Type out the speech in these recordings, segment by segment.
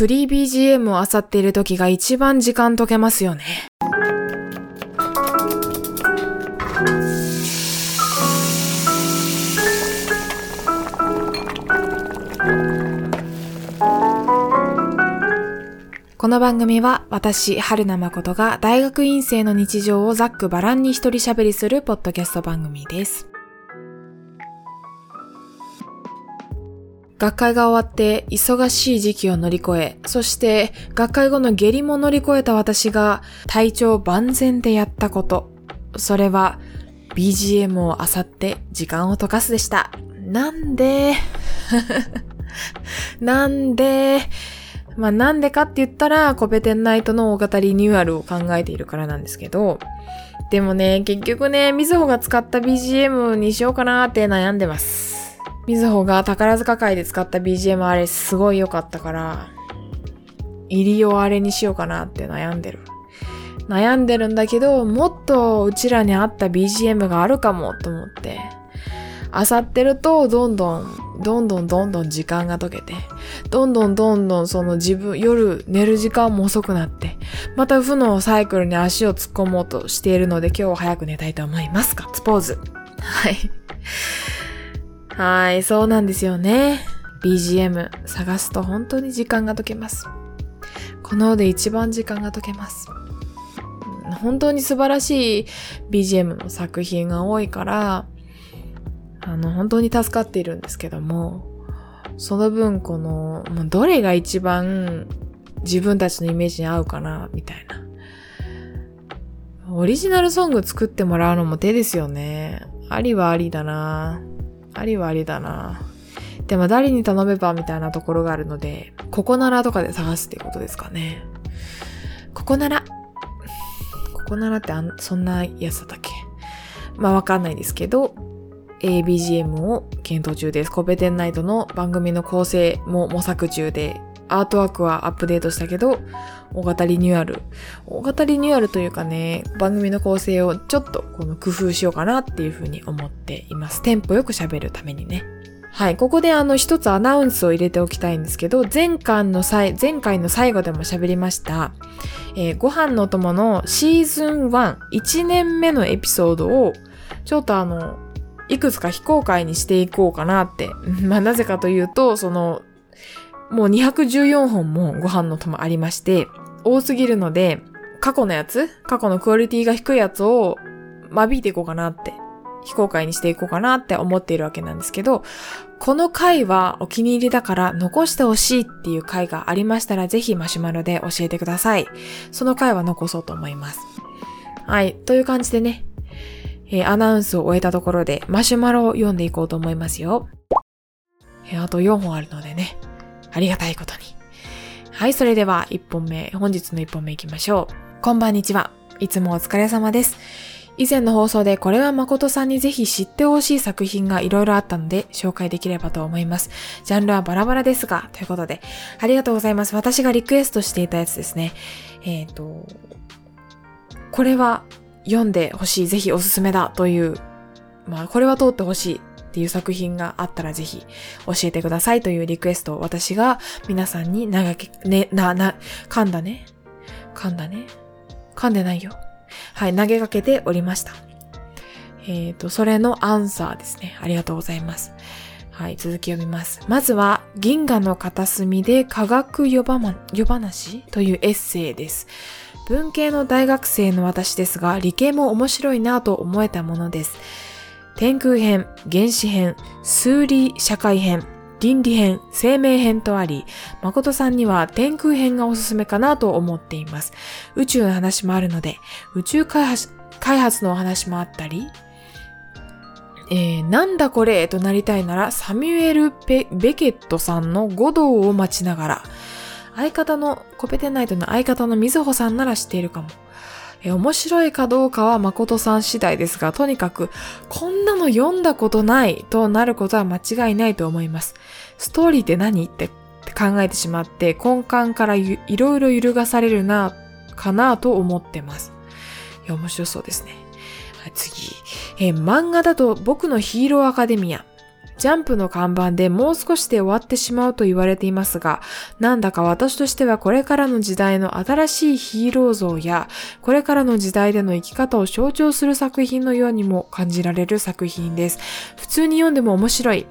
フリー BGM を漁っている時が一番時間解けますよね。この番組は私、春名誠が大学院生の日常をざっくばらんに一人喋りするポッドキャスト番組です。学会が終わって忙しい時期を乗り越え、そして学会後の下痢も乗り越えた私が体調万全でやったこと。それは BGM を漁って時間を溶かすでした。なんで なんでまあなんでかって言ったら、コペテンナイトの大型リニューアルを考えているからなんですけど、でもね、結局ね、みずほが使った BGM にしようかなって悩んでます。みずほが宝塚会で使った BGM あれすごい良かったから、入りをあれにしようかなって悩んでる。悩んでるんだけど、もっとうちらに合った BGM があるかもと思って、あさってると、どんどん、どんどんどんどん時間が解けて、どんどんどんどんその自分、夜寝る時間も遅くなって、また負のサイクルに足を突っ込もうとしているので今日は早く寝たいと思います。ガッツポーズ。はい。はい、そうなんですよね。BGM 探すと本当に時間が解けます。この世で一番時間が解けます。本当に素晴らしい BGM の作品が多いから、あの、本当に助かっているんですけども、その分この、もうどれが一番自分たちのイメージに合うかな、みたいな。オリジナルソング作ってもらうのも手ですよね。ありはありだな。ありはありだな。でも誰に頼めばみたいなところがあるので、ここならとかで探すっていうことですかね。ここなら。ここならってあんそんなやつだっけ？まあわかんないですけど、ABGM を検討中です。コペテンナイトの番組の構成も模索中で、アートワークはアップデートしたけど、大型リニューアル。大型リニューアルというかね、番組の構成をちょっとこの工夫しようかなっていうふうに思っています。テンポよく喋るためにね。はい。ここであの一つアナウンスを入れておきたいんですけど、前回の際、前回の最後でも喋りました、えーご飯のお供のシーズン1、1年目のエピソードを、ちょっとあの、いくつか非公開にしていこうかなって。まあなぜかというと、その、もう214本もご飯の友ありまして、多すぎるので、過去のやつ過去のクオリティが低いやつを間引いていこうかなって、非公開にしていこうかなって思っているわけなんですけど、この回はお気に入りだから残してほしいっていう回がありましたらぜひマシュマロで教えてください。その回は残そうと思います。はい。という感じでね、えーアナウンスを終えたところでマシュマロを読んでいこうと思いますよ。えーあと4本あるのでね、ありがたいことに。はい、それでは1本目、本日の1本目いきましょう。こんばんにちは。いつもお疲れ様です。以前の放送でこれは誠さんにぜひ知ってほしい作品がいろいろあったので紹介できればと思います。ジャンルはバラバラですが、ということで、ありがとうございます。私がリクエストしていたやつですね。えっ、と、これは読んでほしい、ぜひおすすめだという、まあ、これは通ってほしいっていう作品があったらぜひ教えてくださいというリクエストを私が皆さんに長け、ね、な、な、噛んだね。噛んだね。噛んでないよ。はい、投げかけておりました。えっ、と、それのアンサーですね。ありがとうございます。はい、続き読みます。まずは、銀河の片隅で科学夜ばま、夜話というエッセイです。文系の大学生の私ですが、理系も面白いなぁと思えたものです。天空編、原子編、数理社会編、倫理編、生命編とあり、誠さんには天空編がおすすめかなと思っています。宇宙の話もあるので、宇宙開発開発のお話もあったり、えー、なんだこれとなりたいなら、サミュエル・ベベケットさんの五道を待ちながら、相方の、コペテナイトの相方のみずほさんなら知っているかも。えー面白いかどうかは誠さん次第ですが、とにかく、こんなの読んだことないとなることは間違いないと思います。ストーリーって何？って考えてしまって、根幹からいろいろ揺るがされるな、かなと思ってます。いや、面白そうですね。次。えー漫画だと僕のヒーローアカデミア。ジャンプの看板でもう少しで終わってしまうと言われていますが、なんだか私としてはこれからの時代の新しいヒーロー像や、これからの時代での生き方を象徴する作品のようにも感じられる作品です。普通に読んでも面白い。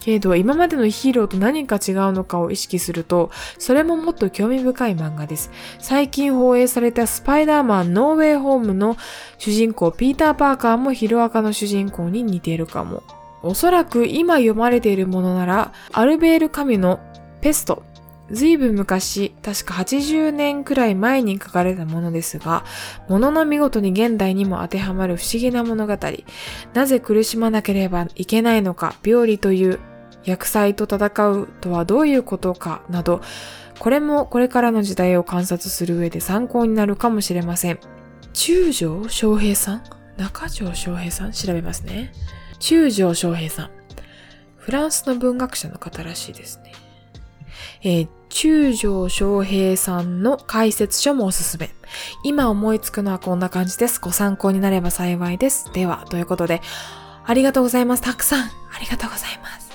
けど今までのヒーローと何か違うのかを意識すると、それももっと興味深い漫画です。最近放映されたスパイダーマンノーウェイホームの主人公ピーター・パーカーもヒロアカの主人公に似ているかも。おそらく今読まれているものなら、アルベール・カミのペストずいぶん昔、確か80年くらい前に書かれたものですが、ものの見事に現代にも当てはまる不思議な物語。なぜ苦しまなければいけないのか、病理という薬剤と戦うとはどういうことかなど、これもこれからの時代を観察する上で参考になるかもしれません。中条昌平さん？中条昌平さん？調べますね。中条昌平さん。フランスの文学者の方らしいですね。えー、中条昌平さんの解説書もおすすめ。今思いつくのはこんな感じです。ご参考になれば幸いです。では、ということで、ありがとうございます。たくさん、ありがとうございます。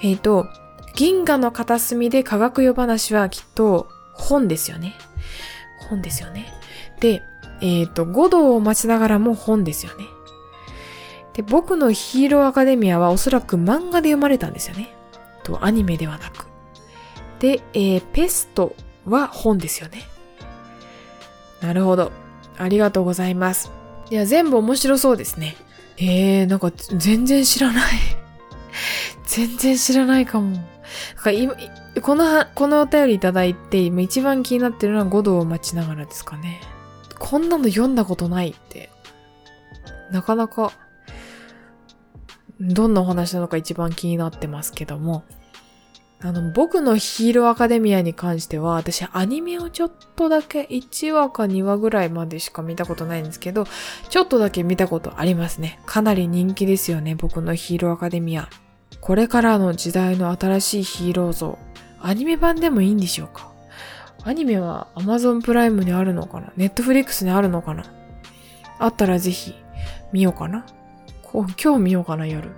えっ、ー、と、銀河の片隅で科学夜話はきっと本ですよね。本ですよね。で、えっ、ー、と、五道を待ちながらも本ですよね。で、僕のヒーローアカデミアはおそらく漫画で読まれたんですよね。と、アニメではなく。で、えー、ペストは本ですよね。なるほど。ありがとうございます。いや、全部面白そうですね。えー、なんか全然知らない 全然知らないかも。か今この、このお便りいただいて、今一番気になってるのは5度を待ちながらですかね。こんなの読んだことないって。なかなか、どんなお話なのか一番気になってますけども。あの、僕のヒーローアカデミアに関しては、私アニメをちょっとだけ1話か2話ぐらいまでしか見たことないんですけど、ちょっとだけ見たことありますね。かなり人気ですよね、僕のヒーローアカデミア。これからの時代の新しいヒーロー像、アニメ版でもいいんでしょうか？アニメは Amazon プライムにあるのかな ?Netflix にあるのかな？あったらぜひ見ようかな今日見ようかな、夜。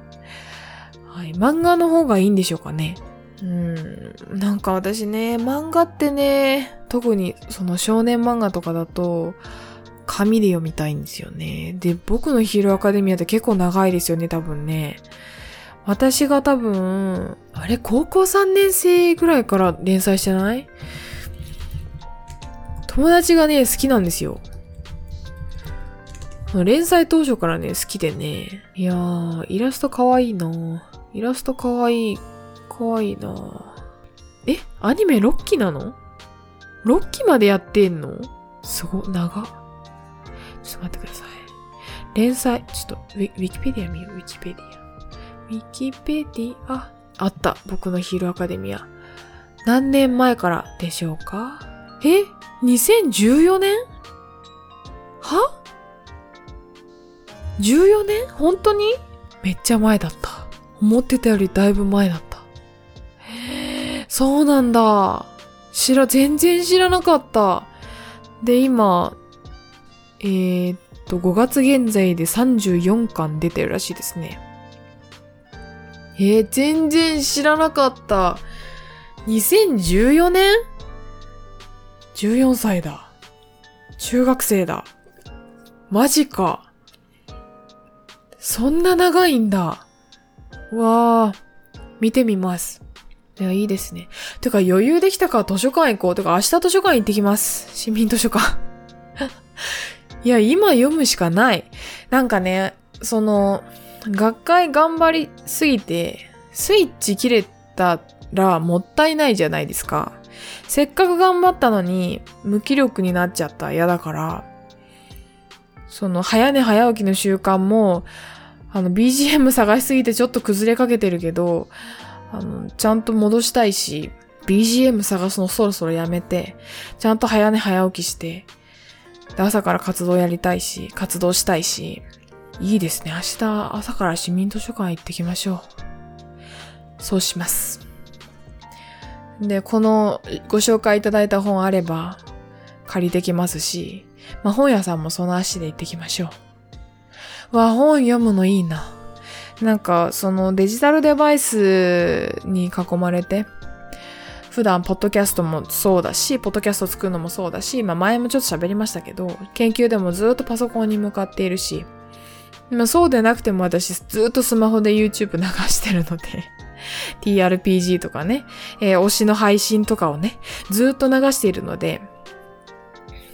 はい。漫画の方がいいんでしょうかねうん。なんか私ね、漫画ってね、特にその少年漫画とかだと、紙で読みたいんですよね。で、僕のヒーローアカデミアって結構長いですよね、多分ね。私が多分、あれ、高校3年生ぐらいから連載してない？友達がね、好きなんですよ。連載当初からね、好きでね。いやー、イラストかわいいなイラストかわいい。かわいいなえアニメ6期なの ?6 期までやってんの？すご、長。ちょっと待ってください。連載、ちょっとウィ、ウィキペディア見よう、ウィキペディア。ウィキペディア、あった。僕のヒーローアカデミア。何年前からでしょうか？え ?2014 年？は？?14 年？本当に？めっちゃ前だった。思ってたよりだいぶ前だった。そうなんだ。知ら、全然知らなかった。で、今、えー、っと、5月現在で34巻出てるらしいですね。えー、全然知らなかった。2014年 ?14 歳だ。中学生だ。マジか。そんな長いんだ。わー。見てみます。いや、いいですね。てか余裕できたから図書館行こう。てか明日図書館行ってきます。市民図書館。いや、今読むしかない。なんかね、その、学会頑張りすぎて、スイッチ切れたらもったいないじゃないですか。せっかく頑張ったのに、無気力になっちゃった嫌だから、その、早寝早起きの習慣も、あの、BGM 探しすぎてちょっと崩れかけてるけど、あの、ちゃんと戻したいし、BGM 探すのそろそろやめて、ちゃんと早寝早起きして、で朝から活動やりたいし、活動したいし、いいですね。明日朝から市民図書館行ってきましょう。そうします。で、このご紹介いただいた本あれば借りてきますし、まあ、本屋さんもその足で行ってきましょう。わ、本読むのいいな。なんかそのデジタルデバイスに囲まれて、普段、ポッドキャストもそうだし、ポッドキャスト作るのもそうだし、まあ前もちょっと喋りましたけど、研究でもずっとパソコンに向かっているし、まあそうでなくても私ずっとスマホで YouTube 流してるので TRPG とかね、えー、推しの配信とかをね、ずっと流しているので、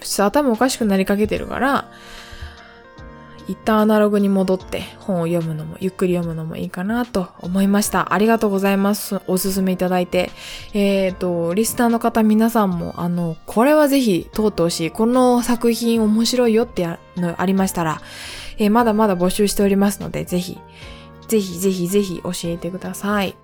ちょっと頭おかしくなりかけてるから、一旦アナログに戻って本を読むのも、ゆっくり読むのもいいかなと思いました。ありがとうございます。おすすめいただいて。えっ、ー、と、リスナーの方皆さんも、あの、これはぜひ通ってほしい。この作品面白いよってありましたら、えー、まだまだ募集しておりますので、ぜひ、ぜひぜひぜひ教えてください。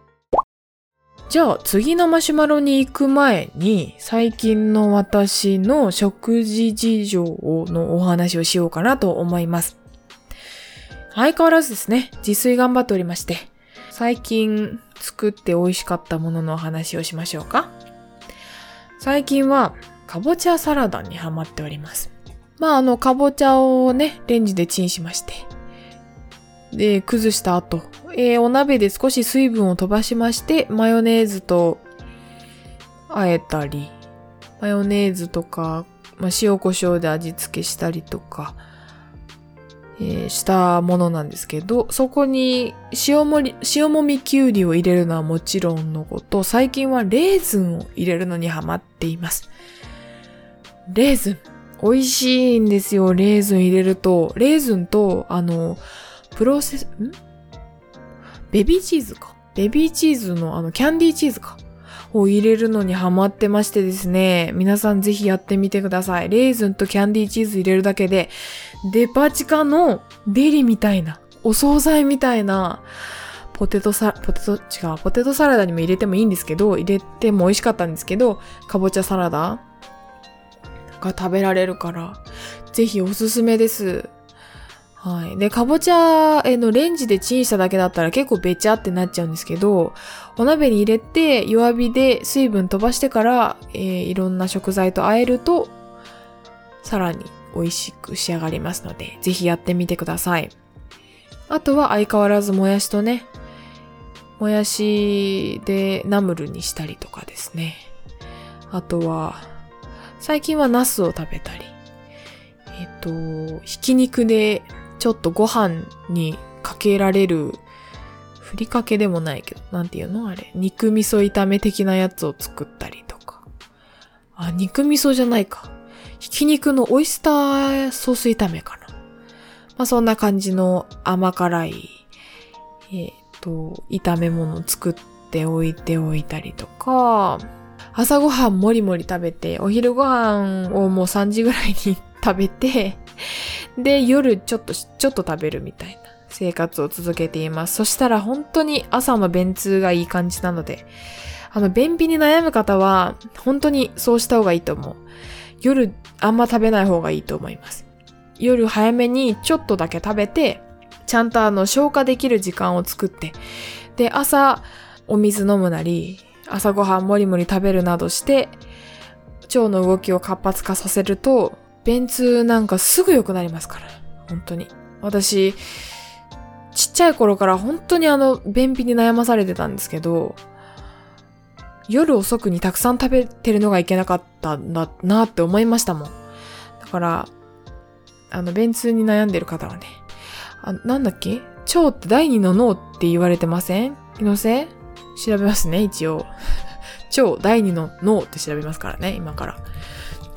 じゃあ次のマシュマロに行く前に最近の私の食事事情のお話をしようかなと思います。相変わらずですね、自炊頑張っておりまして、最近作って美味しかったもののお話をしましょうか。最近は、かぼちゃサラダにハマっております。まあ、あの、かぼちゃをね、レンジでチンしまして、で、崩した後、えー、お鍋で少し水分を飛ばしまして、マヨネーズと、あえたり、マヨネーズとか、まあ、塩コショウで味付けしたりとか、えー、したものなんですけど、そこに塩もり、塩もみきゅうりを入れるのはもちろんのこと、最近はレーズンを入れるのにハマっています。レーズン。美味しいんですよ、レーズン入れると。レーズンと、あの、プロセス、ん？ベビーチーズか。ベビーチーズのあの、キャンディーチーズか。を入れるのにハマってましてですね、皆さんぜひやってみてください。レーズンとキャンディーチーズ入れるだけで、デパ地下のデリみたいな、お惣菜みたいな、ポテトサラ、ポテト、違う、ポテトサラダにも入れてもいいんですけど、入れても美味しかったんですけど、かぼちゃサラダが食べられるから、ぜひおすすめです。はい。で、かぼちゃのレンジでチンしただけだったら結構べちゃってなっちゃうんですけど、お鍋に入れて弱火で水分飛ばしてから、えー、いろんな食材と和えると、さらに美味しく仕上がりますので、ぜひやってみてください。あとは相変わらずもやしとね、もやしでナムルにしたりとかですね。あとは、最近はナスを食べたり、えっ、と、ひき肉でちょっとご飯にかけられる、ふりかけでもないけど、なんていうのあれ。肉味噌炒め的なやつを作ったりとか。あ、肉味噌じゃないか。ひき肉のオイスターソース炒めかな。まあそんな感じの甘辛い、えっ、と、炒め物を作っておいておいたりとか、朝ごはんもりもり食べて、お昼ご飯をもう3時ぐらいに食べて、で、夜ちょっと、ちょっと食べるみたいな生活を続けています。そしたら本当に朝の便通がいい感じなので、あの、便秘に悩む方は、本当にそうした方がいいと思う。夜、あんま食べない方がいいと思います。夜早めにちょっとだけ食べて、ちゃんとあの、消化できる時間を作って、で、朝、お水飲むなり、朝ごはんもりもり食べるなどして、腸の動きを活発化させると、便通なんかすぐ良くなりますから。本当に。私、ちっちゃい頃から本当にあの、便秘に悩まされてたんですけど、夜遅くにたくさん食べてるのがいけなかったんだなって思いましたもん。だから、あの、便通に悩んでる方はね、あ、なんだっけ？腸って第二の脳って言われてません？気のせい調べますね、一応。腸第二の脳って調べますからね、今から。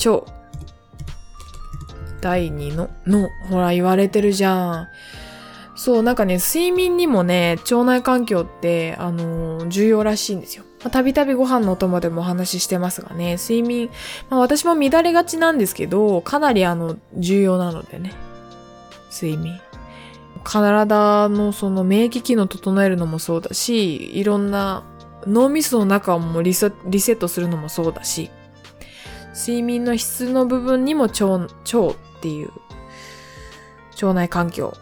腸第2の、の、ほら言われてるじゃん。そう、なんかね、睡眠にもね、腸内環境って、あのー、重要らしいんですよ。たびたびご飯のお供でもお話ししてますがね、睡眠、まあ私も乱れがちなんですけど、かなりあの、重要なのでね。睡眠。体のその免疫機能整えるのもそうだし、いろんな脳みその中もリセットするのもそうだし、睡眠の質の部分にも腸、腸っていう腸内環境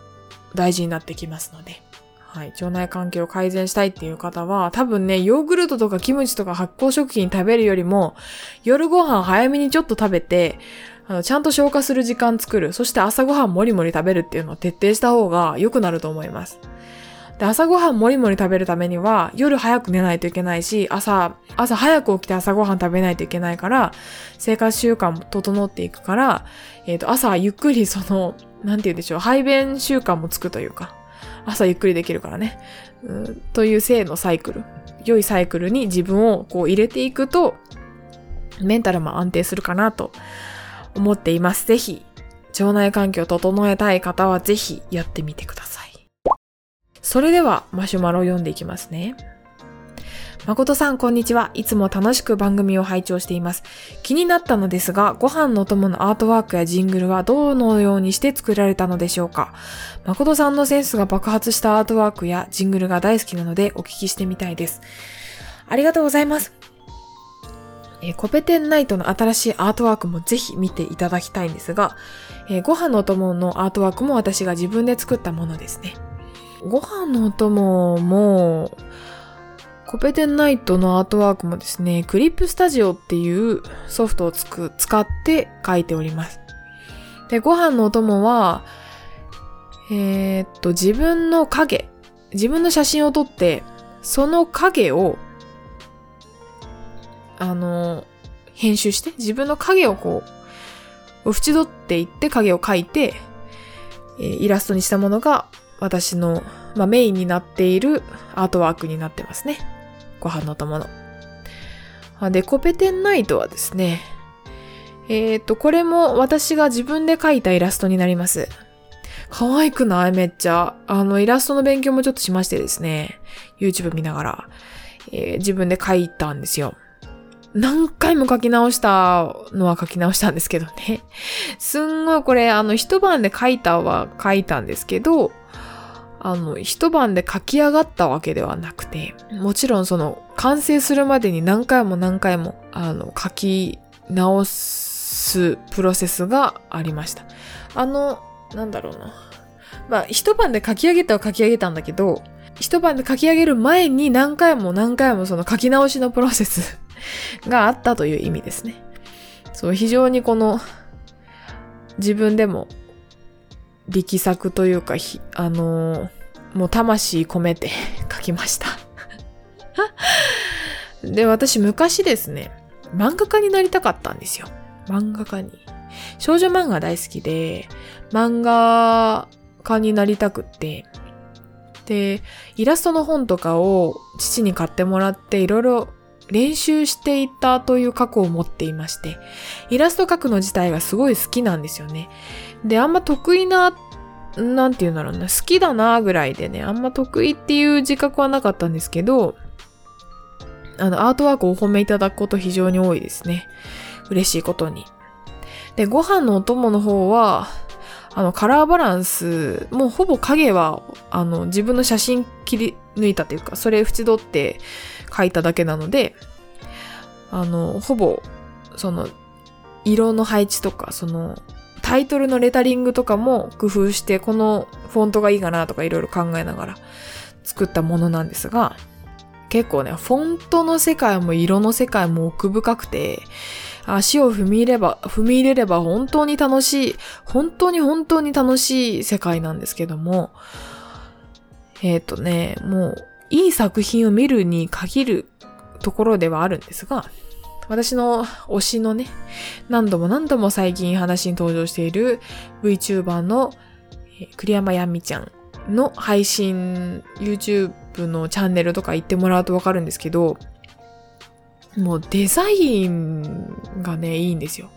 大事になってきますので。はい。腸内環境を改善したいっていう方は、多分ね、ヨーグルトとかキムチとか発酵食品食べるよりも、夜ご飯早めにちょっと食べて、あの、ちゃんと消化する時間作る。そして朝ごはんもりもり食べるっていうのを徹底した方が良くなると思います。で、朝ごはんもりもり食べるためには、夜早く寝ないといけないし、朝、朝早く起きて朝ごはん食べないといけないから、生活習慣も整っていくから、えっ、ー、と、朝ゆっくりその、なんて言うんでしょう、排便習慣もつくというか、朝ゆっくりできるからね。うん、という性のサイクル。良いサイクルに自分をこう入れていくと、メンタルも安定するかなと思っています。ぜひ、腸内環境を整えたい方はぜひやってみてください。それでは、マシュマロを読んでいきますね。誠さん、こんにちは。いつも楽しく番組を拝聴しています。気になったのですが、ご飯のお供のアートワークやジングルはどのようにして作られたのでしょうか誠さんのセンスが爆発したアートワークやジングルが大好きなのでお聞きしてみたいです。ありがとうございます。えー、コペテンナイトの新しいアートワークもぜひ見ていただきたいんですが、えー、ご飯のお供のアートワークも私が自分で作ったものですね。ご飯のお供も、コペテンナイトのアートワークもですね、クリップスタジオっていうソフトをつく使って書いております。で、ご飯のお供は、えー、っと、自分の影、自分の写真を撮って、その影を、あの、編集して、自分の影をこう、縁取っていって影を描いて、え、イラストにしたものが私の、まあ、メインになっているアートワークになってますね。ご飯の玉の。で、コペテンナイトはですね、えっ、ー、と、これも私が自分で描いたイラストになります。可愛くない？めっちゃ。あの、イラストの勉強もちょっとしましてですね、YouTube 見ながら、えー、自分で描いたんですよ。何回も書き直したのは書き直したんですけどね。すんごいこれ、あの、一晩で書いたは書いたんですけど、あの、一晩で書き上がったわけではなくて、もちろんその、完成するまでに何回も何回も、あの、書き直すプロセスがありました。あの、なんだろうな。まあ、一晩で書き上げたは書き上げたんだけど、一晩で書き上げる前に何回も何回もその書き直しのプロセス があったという意味ですね。そう、非常にこの、自分でも力作というか、あのー、もう魂込めて 書きました で、私昔ですね、漫画家になりたかったんですよ。漫画家に。少女漫画大好きで、漫画家になりたくって、で、イラストの本とかを父に買ってもらっていろいろ練習していたという過去を持っていまして、イラスト描くの自体がすごい好きなんですよね。で、あんま得意な、なんて言うんだろうな、好きだなぐらいでね、あんま得意っていう自覚はなかったんですけど、あの、アートワークをお褒めいただくこと非常に多いですね。嬉しいことに。で、ご飯のお供の方は、あの、カラーバランス、もうほぼ影は、あの、自分の写真切り抜いたというか、それ縁取って書いただけなので、あの、ほぼ、その、色の配置とか、その、タイトルのレタリングとかも工夫して、このフォントがいいかなとかいろいろ考えながら作ったものなんですが、結構ね、フォントの世界も色の世界も奥深くて、足を踏み入れば、踏み入れれば本当に楽しい、本当に本当に楽しい世界なんですけども、えっ、ー、とね、もう、いい作品を見るに限るところではあるんですが、私の推しのね、何度も何度も最近話に登場している VTuber の栗山やみちゃんの配信 YouTube のチャンネルとか行ってもらうとわかるんですけど、もうデザインがね、いいんですよ。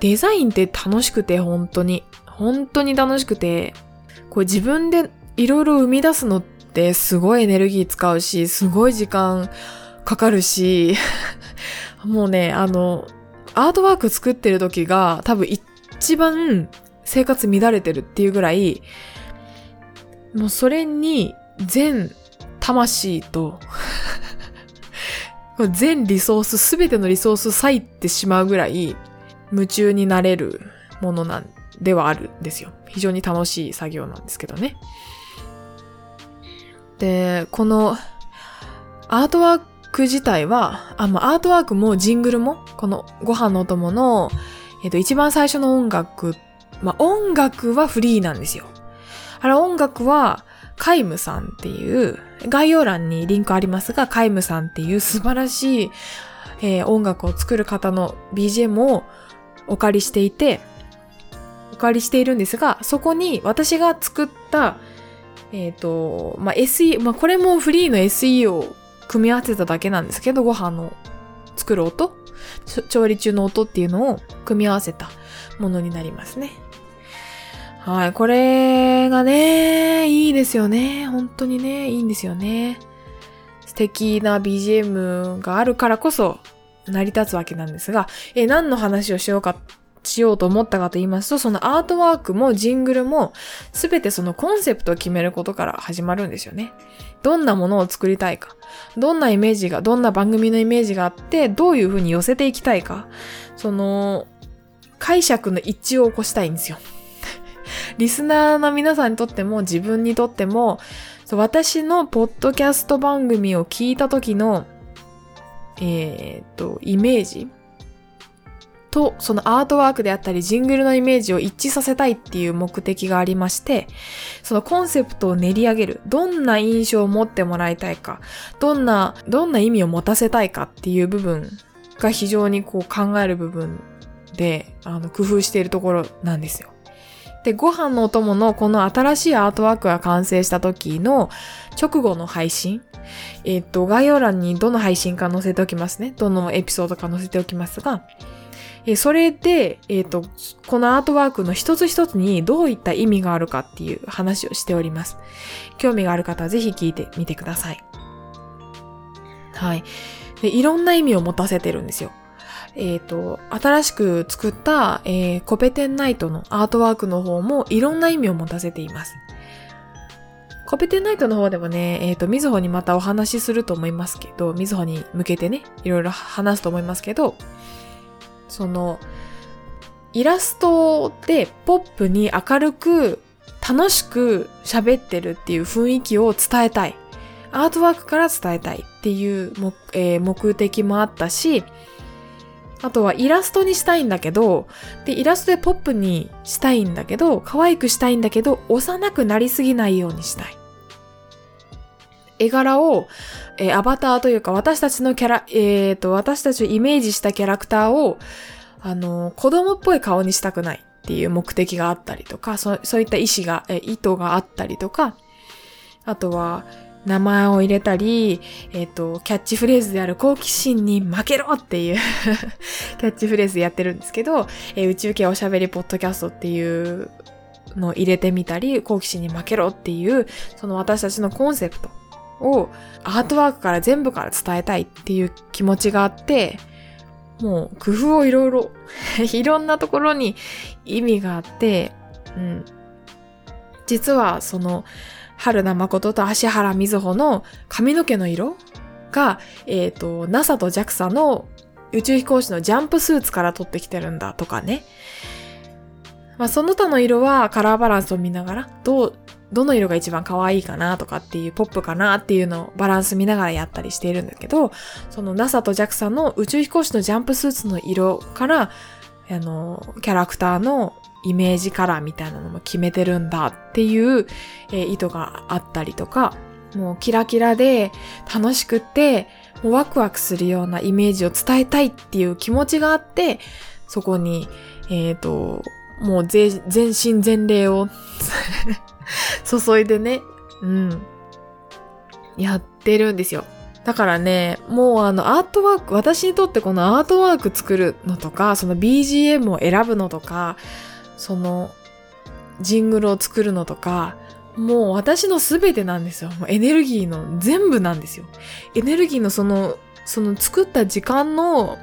デザインって楽しくて、本当に。本当に楽しくて、これ自分でいろいろ生み出すのってすごいエネルギー使うし、すごい時間かかるし、もうね、あの、アートワーク作ってる時が多分一番生活乱れてるっていうぐらい、もうそれに全魂と 全リソース、すべてのリソース割いてしまうぐらい夢中になれるものなんではあるんですよ。非常に楽しい作業なんですけどね。で、このアートワーク自体は、あ、まあ、アートワークもジングルも、このご飯のお供の、えっと、一番最初の音楽、まあ、音楽はフリーなんですよ。あれ音楽はカイムさんっていう、概要欄にリンクありますが、カイムさんっていう素晴らしい、えー、音楽を作る方の BGM をお借りしていて、お借りしているんですが、そこに私が作った、えっ、ー、と、まあ、SE、まあ、これもフリーの SE を組み合わせただけなんですけど、ご飯の作る音調理中の音っていうのを組み合わせたものになりますね。はい。これがね、いいですよね。本当にね、いいんですよね。素敵な BGM があるからこそ成り立つわけなんですが、え、何の話をしようか、しようと思ったかと言いますと、そのアートワークもジングルもすべてそのコンセプトを決めることから始まるんですよね。どんなものを作りたいか。どんなイメージが、どんな番組のイメージがあって、どういう風に寄せていきたいか。その、解釈の一致を起こしたいんですよ。リスナーの皆さんにとっても自分にとっても、私のポッドキャスト番組を聞いた時の、えー、っと、イメージと、そのアートワークであったり、ジングルのイメージを一致させたいっていう目的がありまして、そのコンセプトを練り上げる。どんな印象を持ってもらいたいか、どんな、どんな意味を持たせたいかっていう部分が非常にこう考える部分で、あの、工夫しているところなんですよ。で、ご飯のお供のこの新しいアートワークが完成した時の直後の配信。えっ、と、概要欄にどの配信か載せておきますね。どのエピソードか載せておきますが、えそれで、えっ、ー、と、このアートワークの一つ一つにどういった意味があるかっていう話をしております。興味がある方はぜひ聞いてみてください。はい。でいろんな意味を持たせてるんですよ。えっ、ー、と、新しく作った、えー、コペテンナイトのアートワークの方もいろんな意味を持たせています。コペテンナイトの方でもね、えっ、ー、と、みずほにまたお話しすると思いますけど、みずほに向けてね、いろいろ話すと思いますけど、その、イラストでポップに明るく楽しく喋ってるっていう雰囲気を伝えたい。アートワークから伝えたいっていう目,、えー、目的もあったし、あとはイラストにしたいんだけど、で、イラストでポップにしたいんだけど、可愛くしたいんだけど、幼くなりすぎないようにしたい。絵柄を、えー、アバターというか私たちのキャラ、えっ、ー、と、私たちをイメージしたキャラクターを、あの、子供っぽい顔にしたくないっていう目的があったりとか、そそういった意思が、え意図があったりとか、あとは、名前を入れたり、えっ、ー、と、キャッチフレーズである好奇心に負けろっていう キャッチフレーズでやってるんですけど、えー、宇宙系おしゃべりポッドキャストっていうのを入れてみたり、好奇心に負けろっていう、その私たちのコンセプトをアートワークから全部から伝えたいっていう気持ちがあって、もう工夫をいろいろ いろんなところに意味があって、うん。実はその、春名誠と芦原瑞穂の髪の毛の色が、えっ、ー、と、NASA と JAXA の宇宙飛行士のジャンプスーツから取ってきてるんだとかね。まあ、その他の色はカラーバランスを見ながら、どう、どの色が一番可愛いかなとかっていう、ポップかなっていうのをバランス見ながらやったりしているんだけど、その NASA と JAXA の宇宙飛行士のジャンプスーツの色から、あの、キャラクターのイメージカラーみたいなのも決めてるんだっていう、えー、意図があったりとか、もうキラキラで楽しくて、もうワクワクするようなイメージを伝えたいっていう気持ちがあって、そこに、えっ、ー、と、もう全身全霊を注いでね、うん、やってるんですよ。だからね、もうあのアートワーク、私にとってこのアートワーク作るのとか、その BGM を選ぶのとか、そのジングルを作るのとか、もう私の全てなんですよ。もうエネルギーの全部なんですよ。エネルギーのその、その作った時間の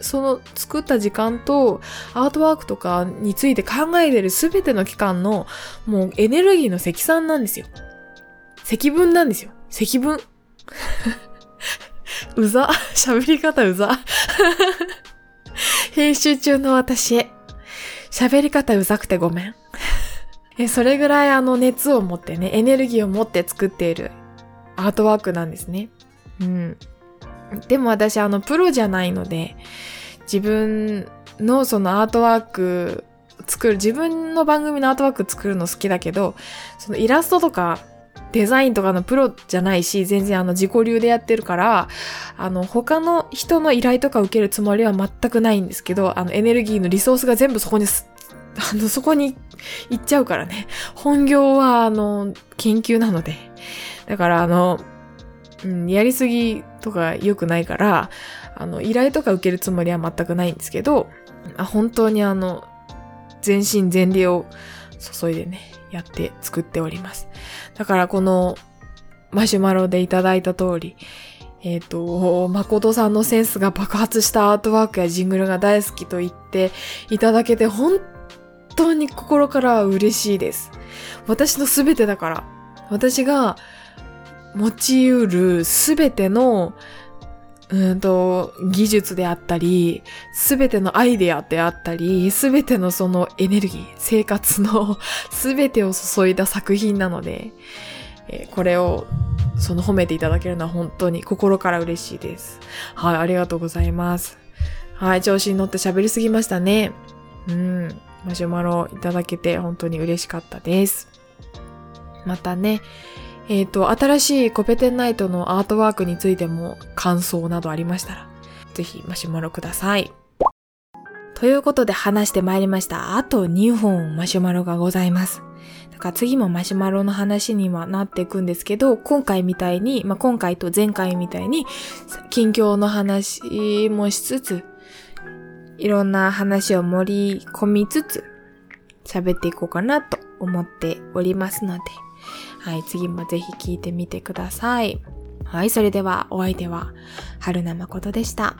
その作った時間とアートワークとかについて考えてるすべての期間のもうエネルギーの積算なんですよ。積分なんですよ。積分。うざ。喋り方うざ。編集中の私へ。喋り方うざくてごめん。え、それぐらいあの熱を持ってね、エネルギーを持って作っているアートワークなんですね。うん。でも私あのプロじゃないので、自分のそのアートワーク作る、自分の番組のアートワーク作るの好きだけど、そのイラストとかデザインとかのプロじゃないし、全然あの自己流でやってるから、あの他の人の依頼とか受けるつもりは全くないんですけど、あのエネルギーのリソースが全部そこに あの、そこに行っちゃうからね。本業は、あの、研究なので。だから、あの、うん、やりすぎとか良くないから、あの、依頼とか受けるつもりは全くないんですけど、あ本当にあの、全身全霊を注いでね、やって作っております。だからこのマシュマロでいただいた通り、えっ、ー、と、誠さんのセンスが爆発したアートワークやジングルが大好きと言っていただけて本当に心から嬉しいです。私のすべてだから。私が持ち得るすべてのうんと、技術であったり、すべてのアイデアであったり、すべてのそのエネルギー、生活の すべてを注いだ作品なので、えー、これをその褒めていただけるのは本当に心から嬉しいです。はい、ありがとうございます。はい、調子に乗って喋りすぎましたね。うん、マシュマロいただけて本当に嬉しかったです。またね、えっ、ー、と、新しいコペテンナイトのアートワークについても感想などありましたら、ぜひマシュマロください。ということで話してまいりました。あと2本マシュマロがございます。だから次もマシュマロの話にはなっていくんですけど、今回みたいに、まあ、今回と前回みたいに、近況の話もしつつ、いろんな話を盛り込みつつ、喋っていこうかなと思っておりますので、はい、次もぜひ聞いてみてください。はい、それではお相手は春名誠でした。